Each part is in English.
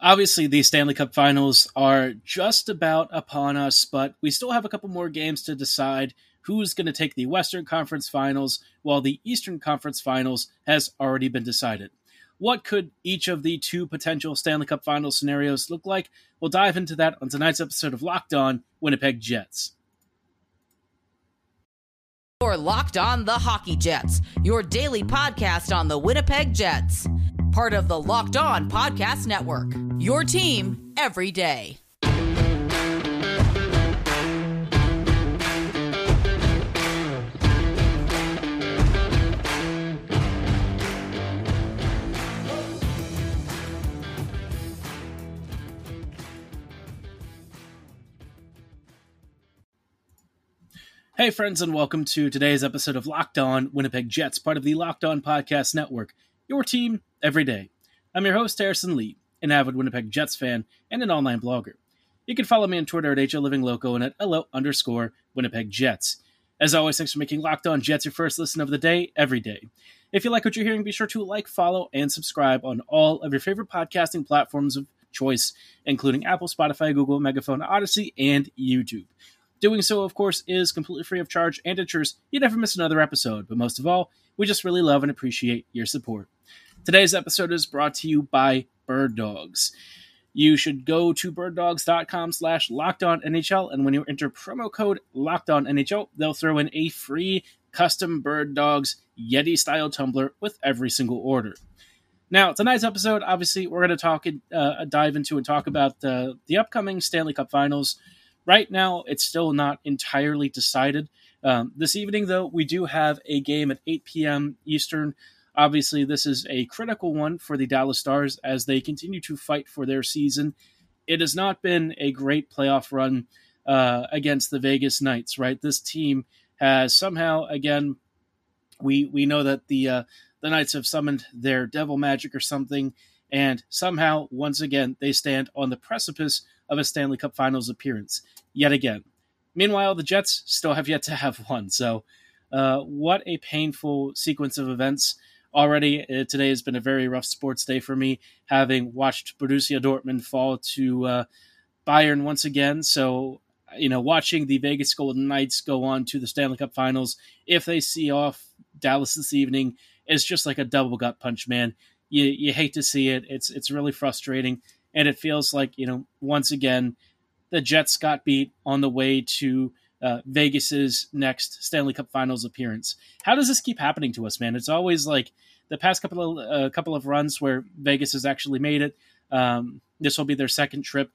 obviously the Stanley Cup finals are just about upon us, but we still have a couple more games to decide who's going to take the Western Conference finals, while the Eastern Conference finals has already been decided. What could each of the two potential Stanley Cup final scenarios look like? We'll dive into that on tonight's episode of Locked On Winnipeg Jets. Or Locked On the Hockey Jets, your daily podcast on the Winnipeg Jets part of the Locked On Podcast Network. Your team every day. Hey, friends, and welcome to today's episode of Locked On Winnipeg Jets, part of the Locked On Podcast Network. Your team every day. I'm your host, Harrison Lee, an avid Winnipeg Jets fan and an online blogger. You can follow me on Twitter at HLivingLoco and at LO underscore Winnipeg Jets. As always, thanks for making Locked On Jets your first listen of the day every day. If you like what you're hearing, be sure to like, follow, and subscribe on all of your favorite podcasting platforms of choice, including Apple, Spotify, Google, Megaphone, Audacy, and YouTube. Doing so, of course, is completely free of charge and ensures you never miss another episode. But most of all, we just really love and appreciate your support. Today's episode is brought to you by Bird Dogs. You should go to birddogs.com slash NHL, and when you enter promo code NHL, they'll throw in a free custom Bird Dogs Yeti style tumbler with every single order. Now, tonight's episode, obviously, we're going to talk, uh, dive into and talk about uh, the upcoming Stanley Cup Finals. Right now, it's still not entirely decided. Um, this evening, though, we do have a game at 8 p.m. Eastern Obviously, this is a critical one for the Dallas Stars as they continue to fight for their season. It has not been a great playoff run uh, against the Vegas Knights, right? This team has somehow, again, we we know that the uh, the Knights have summoned their devil magic or something, and somehow, once again, they stand on the precipice of a Stanley Cup Finals appearance yet again. Meanwhile, the Jets still have yet to have one. So, uh, what a painful sequence of events already. Uh, today has been a very rough sports day for me, having watched Borussia Dortmund fall to uh, Bayern once again. So, you know, watching the Vegas Golden Knights go on to the Stanley Cup Finals, if they see off Dallas this evening, is just like a double gut punch, man. You you hate to see it. It's it's really frustrating, and it feels like you know once again the Jets got beat on the way to uh, Vegas's next Stanley Cup Finals appearance. How does this keep happening to us, man? It's always like the past couple of uh, couple of runs where Vegas has actually made it. Um, this will be their second trip.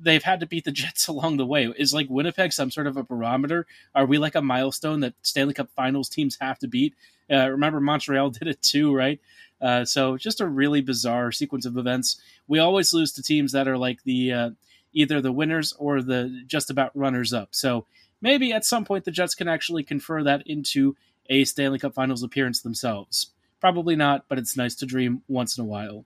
They've had to beat the Jets along the way. Is like Winnipeg some sort of a barometer? Are we like a milestone that Stanley Cup Finals teams have to beat? Uh, remember Montreal did it too, right? Uh, so just a really bizarre sequence of events. We always lose to teams that are like the uh, either the winners or the just about runners up. So maybe at some point the Jets can actually confer that into a Stanley Cup Finals appearance themselves. Probably not, but it's nice to dream once in a while.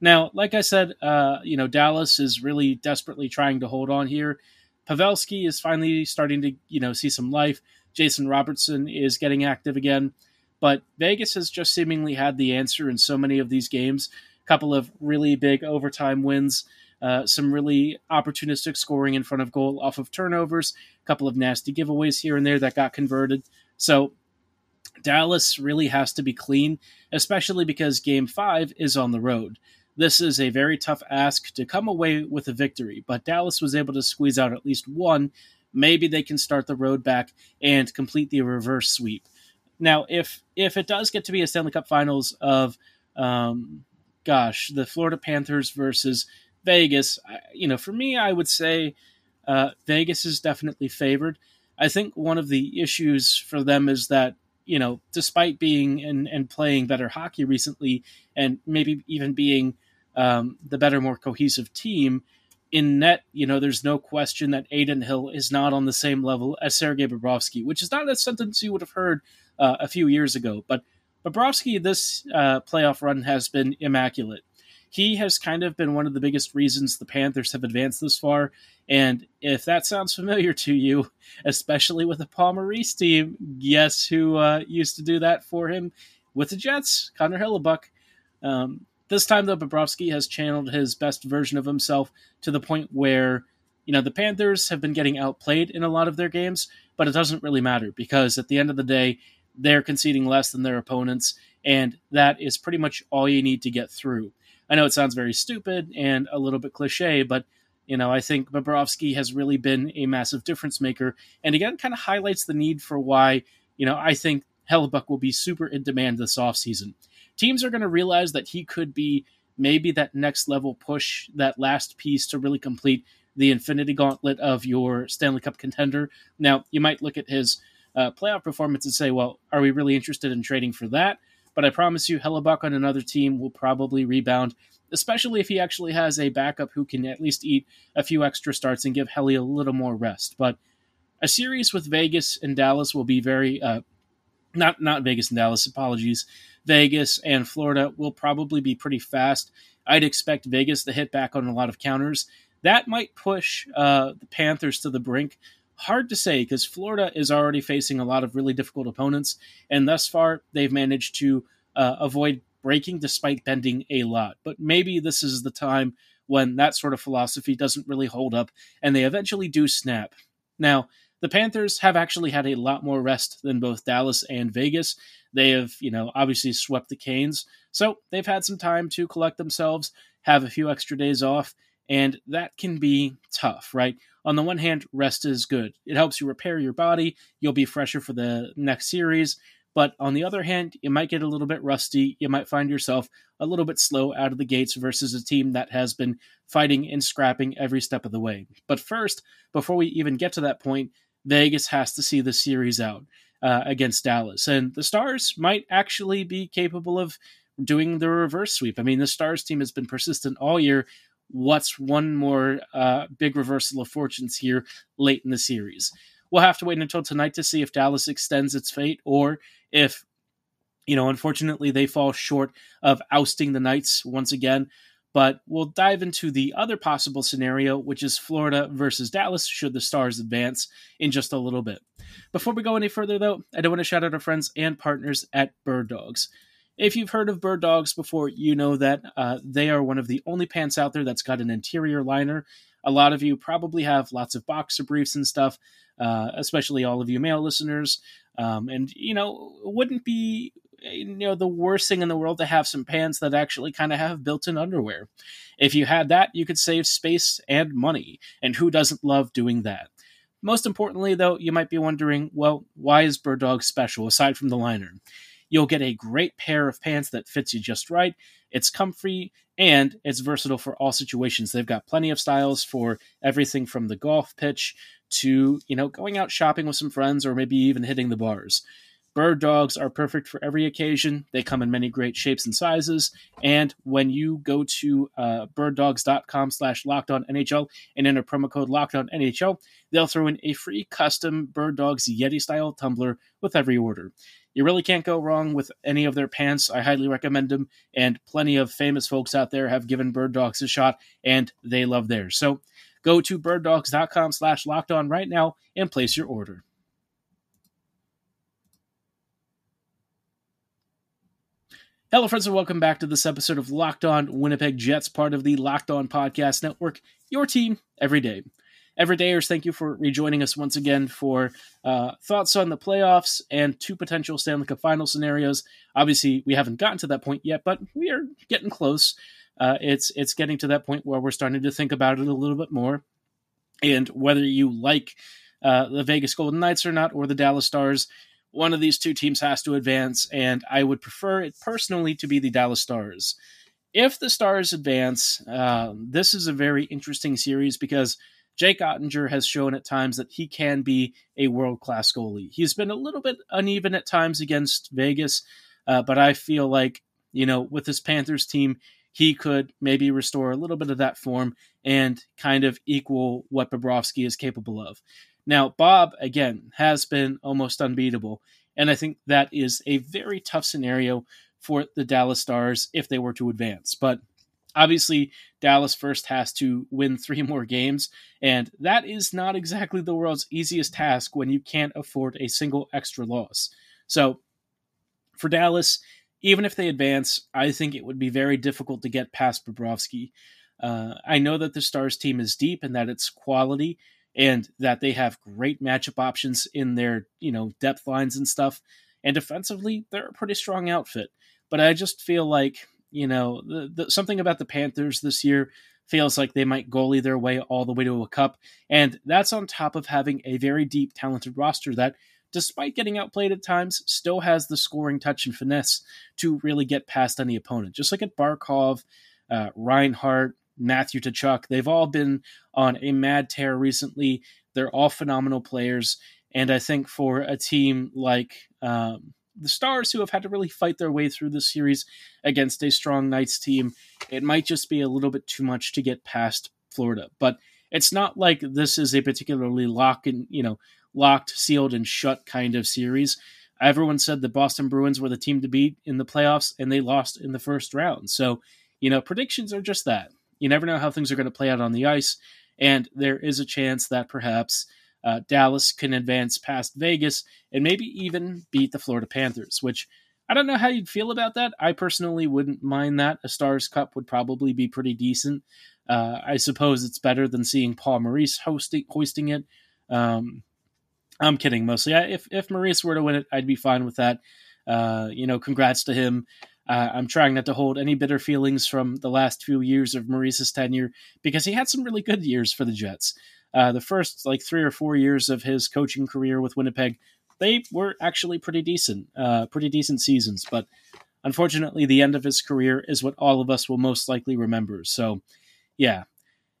Now, like I said, uh, you know, Dallas is really desperately trying to hold on here. Pavelski is finally starting to, you know, see some life. Jason Robertson is getting active again. But Vegas has just seemingly had the answer in so many of these games. A couple of really big overtime wins uh, some really opportunistic scoring in front of goal off of turnovers, a couple of nasty giveaways here and there that got converted. So Dallas really has to be clean, especially because game five is on the road. This is a very tough ask to come away with a victory, but Dallas was able to squeeze out at least one. Maybe they can start the road back and complete the reverse sweep. Now, if if it does get to be a Stanley Cup Finals of, um, gosh, the Florida Panthers versus Vegas, you know, for me, I would say uh, Vegas is definitely favored. I think one of the issues for them is that you know, despite being and, and playing better hockey recently, and maybe even being um, the better, more cohesive team, in net, you know, there's no question that Adin Hill is not on the same level as Sergei Bobrovsky, which is not a sentence you would have heard uh, a few years ago. But Bobrovsky, this uh, playoff run has been immaculate he has kind of been one of the biggest reasons the Panthers have advanced this far. And if that sounds familiar to you, especially with the Paul Maurice team, guess who uh, used to do that for him with the Jets? Connor Hellebuyck. Um, This time, though, Bobrovsky has channeled his best version of himself to the point where, you know, the Panthers have been getting outplayed in a lot of their games, but it doesn't really matter because at the end of the day, they're conceding less than their opponents, and that is pretty much all you need to get through. I know it sounds very stupid and a little bit cliche, but you know, I think Bobrovsky has really been a massive difference maker, and again, kind of highlights the need for why you know I think Hellebuyck will be super in demand this offseason. Teams are going to realize that he could be maybe that next level push, that last piece to really complete the infinity gauntlet of your Stanley Cup contender. Now, you might look at his uh, playoff performance and say, well, are we really interested in trading for that? But I promise you, Hellebuyck on another team will probably rebound, especially if he actually has a backup who can at least eat a few extra starts and give Helly a little more rest. But a series with Vegas and Dallas will be very, uh, not not Vegas and Dallas. Apologies, Vegas and Florida will probably be pretty fast. I'd expect Vegas to hit back on a lot of counters. That might push uh, the Panthers to the brink hard to say because Florida is already facing a lot of really difficult opponents, and thus far they've managed to uh, avoid breaking despite bending a lot. But maybe this is the time when that sort of philosophy doesn't really hold up and they eventually do snap. Now, the Panthers have actually had a lot more rest than both Dallas and Vegas. They have, you know, obviously swept the Canes, so they've had some time to collect themselves, have a few extra days off, and that can be tough, right? On the one hand, rest is good. It helps you repair your body. You'll be fresher for the next series. But on the other hand, you might get a little bit rusty. You might find yourself a little bit slow out of the gates versus a team that has been fighting and scrapping every step of the way. But first, before we even get to that point, Vegas has to see the series out uh, against Dallas. And the Stars might actually be capable of doing the reverse sweep. I mean, the Stars team has been persistent all year what's one more uh, big reversal of fortunes here late in the series. We'll have to wait until tonight to see if Dallas extends its fate or if, you know, unfortunately they fall short of ousting the Knights once again. But we'll dive into the other possible scenario, which is Florida versus Dallas, should the Stars advance in just a little bit. Before we go any further, though, I do want to shout out our friends and partners at Bird Dogs. If you've heard of Bird Dogs before, you know that uh, they are one of the only pants out there that's got an interior liner. A lot of you probably have lots of boxer briefs and stuff, uh, especially all of you male listeners. Um, and, you know, wouldn't be you know the worst thing in the world to have some pants that actually kind of have built-in underwear. If you had that, you could save space and money, and who doesn't love doing that? Most importantly, though, you might be wondering, well, why is Bird Dog special aside from the liner? You'll get a great pair of pants that fits you just right. It's comfy and it's versatile for all situations. They've got plenty of styles for everything from the golf pitch to, you know, going out shopping with some friends or maybe even hitting the bars. Bird dogs are perfect for every occasion. They come in many great shapes and sizes. And when you go to uh, birddogs.com slash locked on NHL and enter promo code locked on NHL, they'll throw in a free custom Bird Dogs Yeti style tumbler with every order. You really can't go wrong with any of their pants. I highly recommend them, and plenty of famous folks out there have given Bird Dogs a shot, and they love theirs. So go to birddogs.com slash locked on right now and place your order. Hello, friends, and welcome back to this episode of Locked On Winnipeg Jets, part of the Locked On Podcast Network, your team every day. Everydayers, thank you for rejoining us once again for uh, thoughts on the playoffs and two potential Stanley Cup final scenarios. Obviously, we haven't gotten to that point yet, but we are getting close. Uh, it's it's getting to that point where we're starting to think about it a little bit more, and whether you like uh, the Vegas Golden Knights or not, or the Dallas Stars, one of these two teams has to advance, and I would prefer it personally to be the Dallas Stars. If the Stars advance, uh, this is a very interesting series because Jake Oettinger has shown at times that he can be a world class goalie. He's been a little bit uneven at times against Vegas, uh, but I feel like, you know, with this Panthers team, he could maybe restore a little bit of that form and kind of equal what Bobrovsky is capable of. Now, Bob, again, has been almost unbeatable, and I think that is a very tough scenario for the Dallas Stars if they were to advance. But Obviously, Dallas first has to win three more games, and that is not exactly the world's easiest task when you can't afford a single extra loss. So, for Dallas, even if they advance, I think it would be very difficult to get past Bobrovsky. Uh, I know that the Stars team is deep and that it's quality and that they have great matchup options in their, you know, depth lines and stuff. And defensively, they're a pretty strong outfit. But I just feel like, you know, the, the, something about the Panthers this year feels like they might goalie their way all the way to a cup. And that's on top of having a very deep, talented roster that, despite getting outplayed at times, still has the scoring touch and finesse to really get past any opponent. Just like at Barkov, uh, Reinhart, Matthew Tkachuk, they've all been on a mad tear recently. They're all phenomenal players. And I think for a team like um, the Stars, who have had to really fight their way through the series against a strong Knights team, it might just be a little bit too much to get past Florida. But it's not like this is a particularly lock and you know locked, sealed, and shut kind of series. Everyone said the Boston Bruins were the team to beat in the playoffs, and they lost in the first round. So you know predictions are just that. You never know how things are going to play out on the ice, and there is a chance that perhaps uh, Dallas can advance past Vegas and maybe even beat the Florida Panthers, which I don't know how you'd feel about that. I personally wouldn't mind that. A Stars Cup would probably be pretty decent. Uh, I suppose it's better than seeing Paul Maurice hosting, hoisting it. Um, I'm kidding mostly. I, if if Maurice were to win it, I'd be fine with that. Uh, you know, congrats to him. Uh, I'm trying not to hold any bitter feelings from the last few years of Maurice's tenure because he had some really good years for the Jets. Uh, the first like three or four years of his coaching career with Winnipeg, they were actually pretty decent, uh, pretty decent seasons. But unfortunately, the end of his career is what all of us will most likely remember. So, yeah,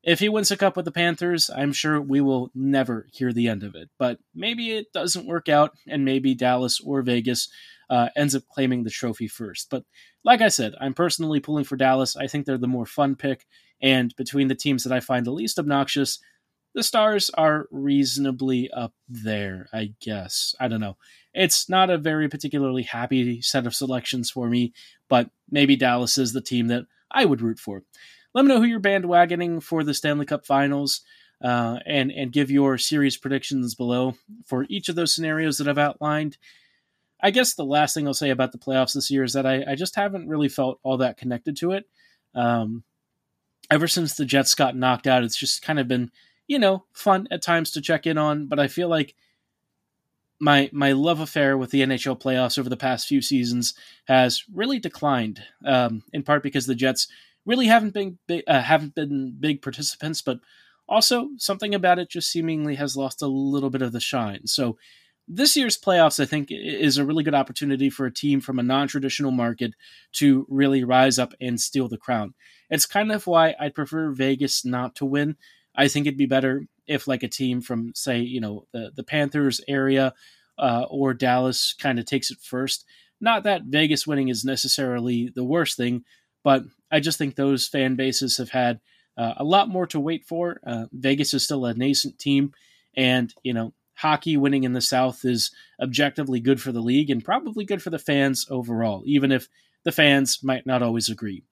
if he wins a cup with the Panthers, I'm sure we will never hear the end of it. But maybe it doesn't work out, and maybe Dallas or Vegas uh, ends up claiming the trophy first. But like I said, I'm personally pulling for Dallas. I think they're the more fun pick. And between the teams that I find the least obnoxious, the stars are reasonably up there, I guess. I don't know. It's not a very particularly happy set of selections for me, but maybe Dallas is the team that I would root for. Let me know who you're bandwagoning for the Stanley Cup Finals, uh, and and give your series predictions below for each of those scenarios that I've outlined. I guess the last thing I'll say about the playoffs this year is that I, I just haven't really felt all that connected to it. Um, ever since the Jets got knocked out, it's just kind of been you know, fun at times to check in on, but I feel like my my love affair with the NHL playoffs over the past few seasons has really declined. Um, in part because the Jets really haven't been uh, haven't been big participants, but also something about it just seemingly has lost a little bit of the shine. So this year's playoffs, I think, is a really good opportunity for a team from a non-traditional market to really rise up and steal the crown. It's kind of why I'd prefer Vegas not to win I think it'd be better if like a team from say you know the the Panthers area uh, or Dallas kind of takes it first. Not that Vegas winning is necessarily the worst thing, but I just think those fan bases have had uh, a lot more to wait for. Uh, Vegas is still a nascent team, and you know hockey winning in the South is objectively good for the league and probably good for the fans overall, even if the fans might not always agree.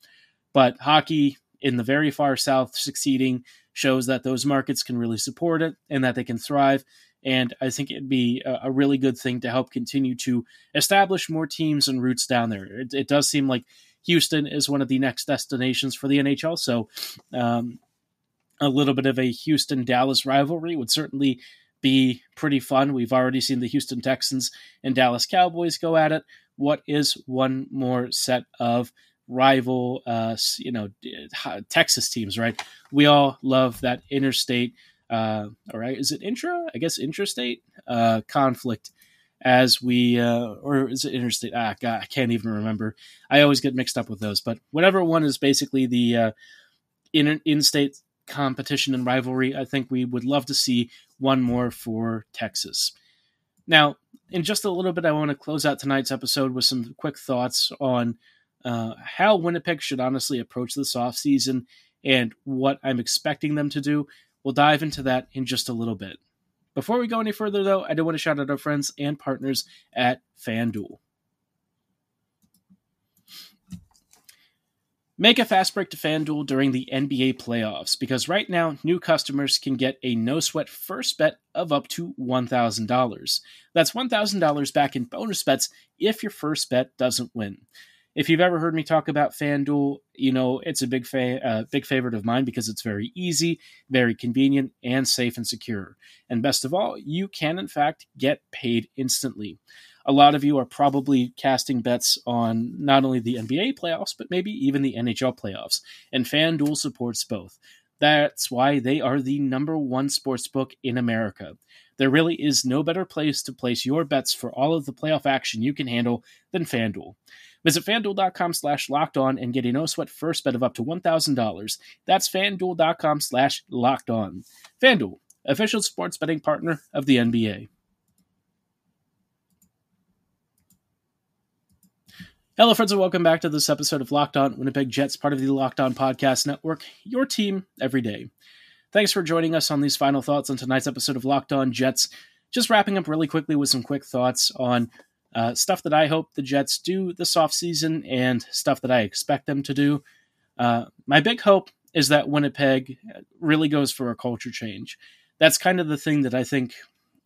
But hockey in the very far South succeeding shows that those markets can really support it and that they can thrive. And I think it'd be a, really good thing to help continue to establish more teams and routes down there. It, it does seem like Houston is one of the next destinations for the NHL. So, um, a little bit of a Houston Dallas rivalry would certainly be pretty fun. We've already seen the Houston Texans and Dallas Cowboys go at it. What is one more set of rival, uh, you know, Texas teams, right? We all love that interstate, uh, all right, is it intra? I guess intrastate uh, conflict as we, uh, or is it interstate? Ah, God, I can't even remember. I always get mixed up with those, but whatever one is basically the uh, in in-state competition and rivalry, I think we would love to see one more for Texas. Now, in just a little bit, I want to close out tonight's episode with some quick thoughts on uh, how Winnipeg should honestly approach this offseason and what I'm expecting them to do. We'll dive into that in just a little bit. Before we go any further, though, I do want to shout out our friends and partners at FanDuel. Make a fast break to FanDuel during the NBA playoffs because right now, new customers can get a no sweat first bet of up to $1,000. That's $1,000 back in bonus bets if your first bet doesn't win. If you've ever heard me talk about FanDuel, you know it's a big fa- uh, big favorite of mine because it's very easy, very convenient, and safe and secure. And best of all, you can in fact get paid instantly. A lot of you are probably casting bets on not only the NBA playoffs, but maybe even the NHL playoffs. And FanDuel supports both. That's why they are the number one sports book in America. There really is no better place to place your bets for all of the playoff action you can handle than FanDuel. Visit fanduel.com slash locked on and get a no sweat first bet of up to $1,000. That's fanduel.com slash locked on. FanDuel, official sports betting partner of the NBA. Hello, friends, and welcome back to this episode of Locked On Winnipeg Jets, part of the Locked On Podcast Network, your team every day. Thanks for joining us on these final thoughts on tonight's episode of Locked On Jets. Just wrapping up really quickly with some quick thoughts on uh, stuff that I hope the Jets do this offseason and stuff that I expect them to do. Uh, my big hope is that Winnipeg really goes for a culture change. That's kind of the thing that I think,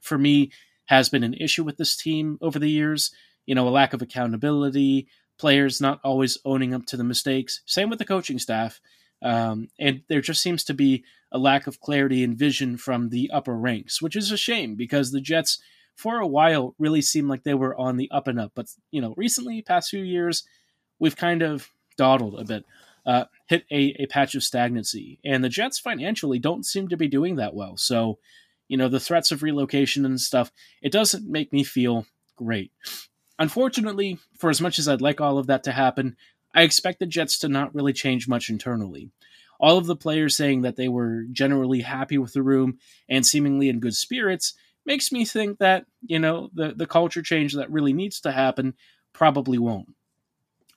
for me, has been an issue with this team over the years. You know, a lack of accountability, players not always owning up to the mistakes. Same with the coaching staff. Um, and there just seems to be a lack of clarity and vision from the upper ranks, which is a shame because the Jets for a while really seemed like they were on the up and up. But, you know, recently, past few years, we've kind of dawdled a bit, uh, hit a, a patch of stagnancy. And the Jets financially don't seem to be doing that well. So, you know, the threats of relocation and stuff, it doesn't make me feel great. Unfortunately, for as much as I'd like all of that to happen, I expect the Jets to not really change much internally. All of the players saying that they were generally happy with the room and seemingly in good spirits makes me think that, you know, the, the culture change that really needs to happen probably won't.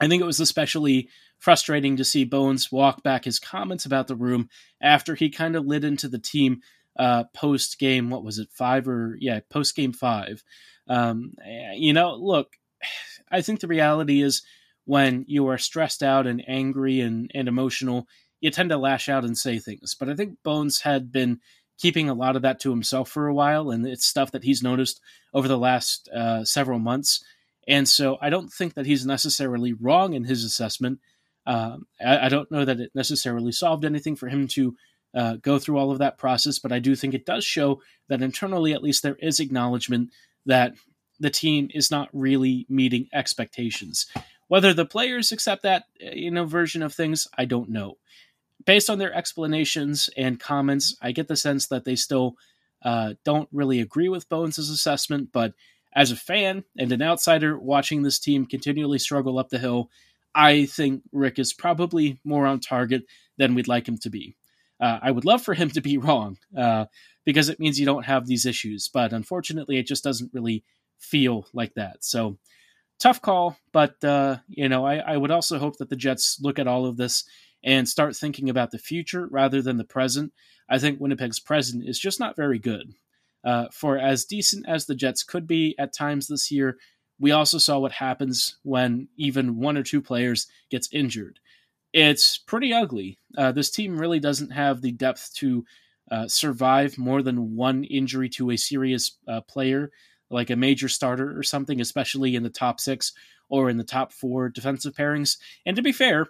I think it was especially frustrating to see Bones walk back his comments about the room after he kind of lit into the team uh, post game. What was it, five or yeah, post game five? Um, you know, look, I think the reality is when you are stressed out and angry and, and emotional, you tend to lash out and say things. But I think Bones had been keeping a lot of that to himself for a while, and it's stuff that he's noticed over the last uh, several months. And so I don't think that he's necessarily wrong in his assessment. Um, I, I, don't know that it necessarily solved anything for him to uh, go through all of that process, but I do think it does show that internally, at least, there is acknowledgement that the team is not really meeting expectations. Whether the players accept that you know version of things, I don't know based on their explanations and comments, I get the sense that they still uh, don't really agree with Bones' assessment. But as a fan and an outsider watching this team continually struggle up the hill, I think Rick is probably more on target than we'd like him to be. Uh, I would love for him to be wrong uh, because it means you don't have these issues. But unfortunately, it just doesn't really feel like that. So tough call. But, uh, you know, I, I would also hope that the Jets look at all of this and start thinking about the future rather than the present. I think Winnipeg's present is just not very good. Uh, for as decent as the Jets could be at times this year, we also saw what happens when even one or two players gets injured. It's pretty ugly. Uh, this team really doesn't have the depth to uh, survive more than one injury to a serious uh, player, like a major starter or something, especially in the top six or in the top four defensive pairings. And to be fair,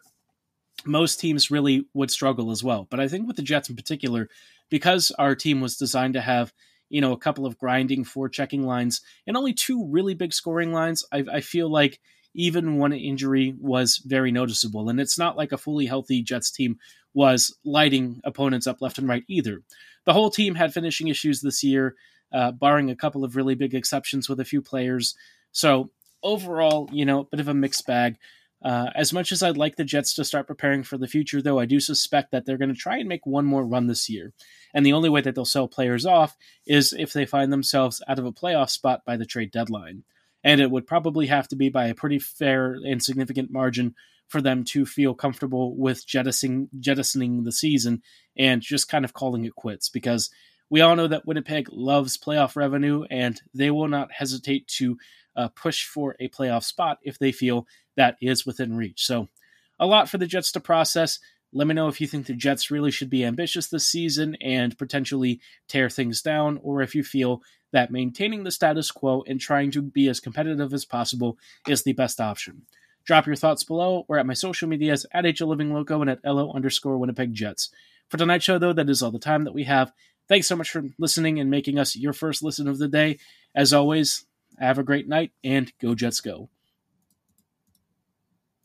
most teams really would struggle as well. But I think with the Jets in particular, because our team was designed to have, you know, a couple of grinding four checking lines and only two really big scoring lines, I, I feel like even one injury was very noticeable. And it's not like a fully healthy Jets team was lighting opponents up left and right either. The whole team had finishing issues this year, uh, barring a couple of really big exceptions with a few players. So overall, you know, a bit of a mixed bag. Uh, as much as I'd like the Jets to start preparing for the future, though, I do suspect that they're going to try and make one more run this year. And the only way that they'll sell players off is if they find themselves out of a playoff spot by the trade deadline. And it would probably have to be by a pretty fair and significant margin for them to feel comfortable with jettisoning, jettisoning the season and just kind of calling it quits because we all know that Winnipeg loves playoff revenue and they will not hesitate to uh, push for a playoff spot if they feel that is within reach. So, a lot for the Jets to process. Let me know if you think the Jets really should be ambitious this season and potentially tear things down, or if you feel that maintaining the status quo and trying to be as competitive as possible is the best option. Drop your thoughts below or at my social medias at HLivingLoco and at LO underscore Winnipeg Jets. For tonight's show, though, that is all the time that we have. Thanks so much for listening and making us your first listen of the day. As always, have a great night and go Jets go.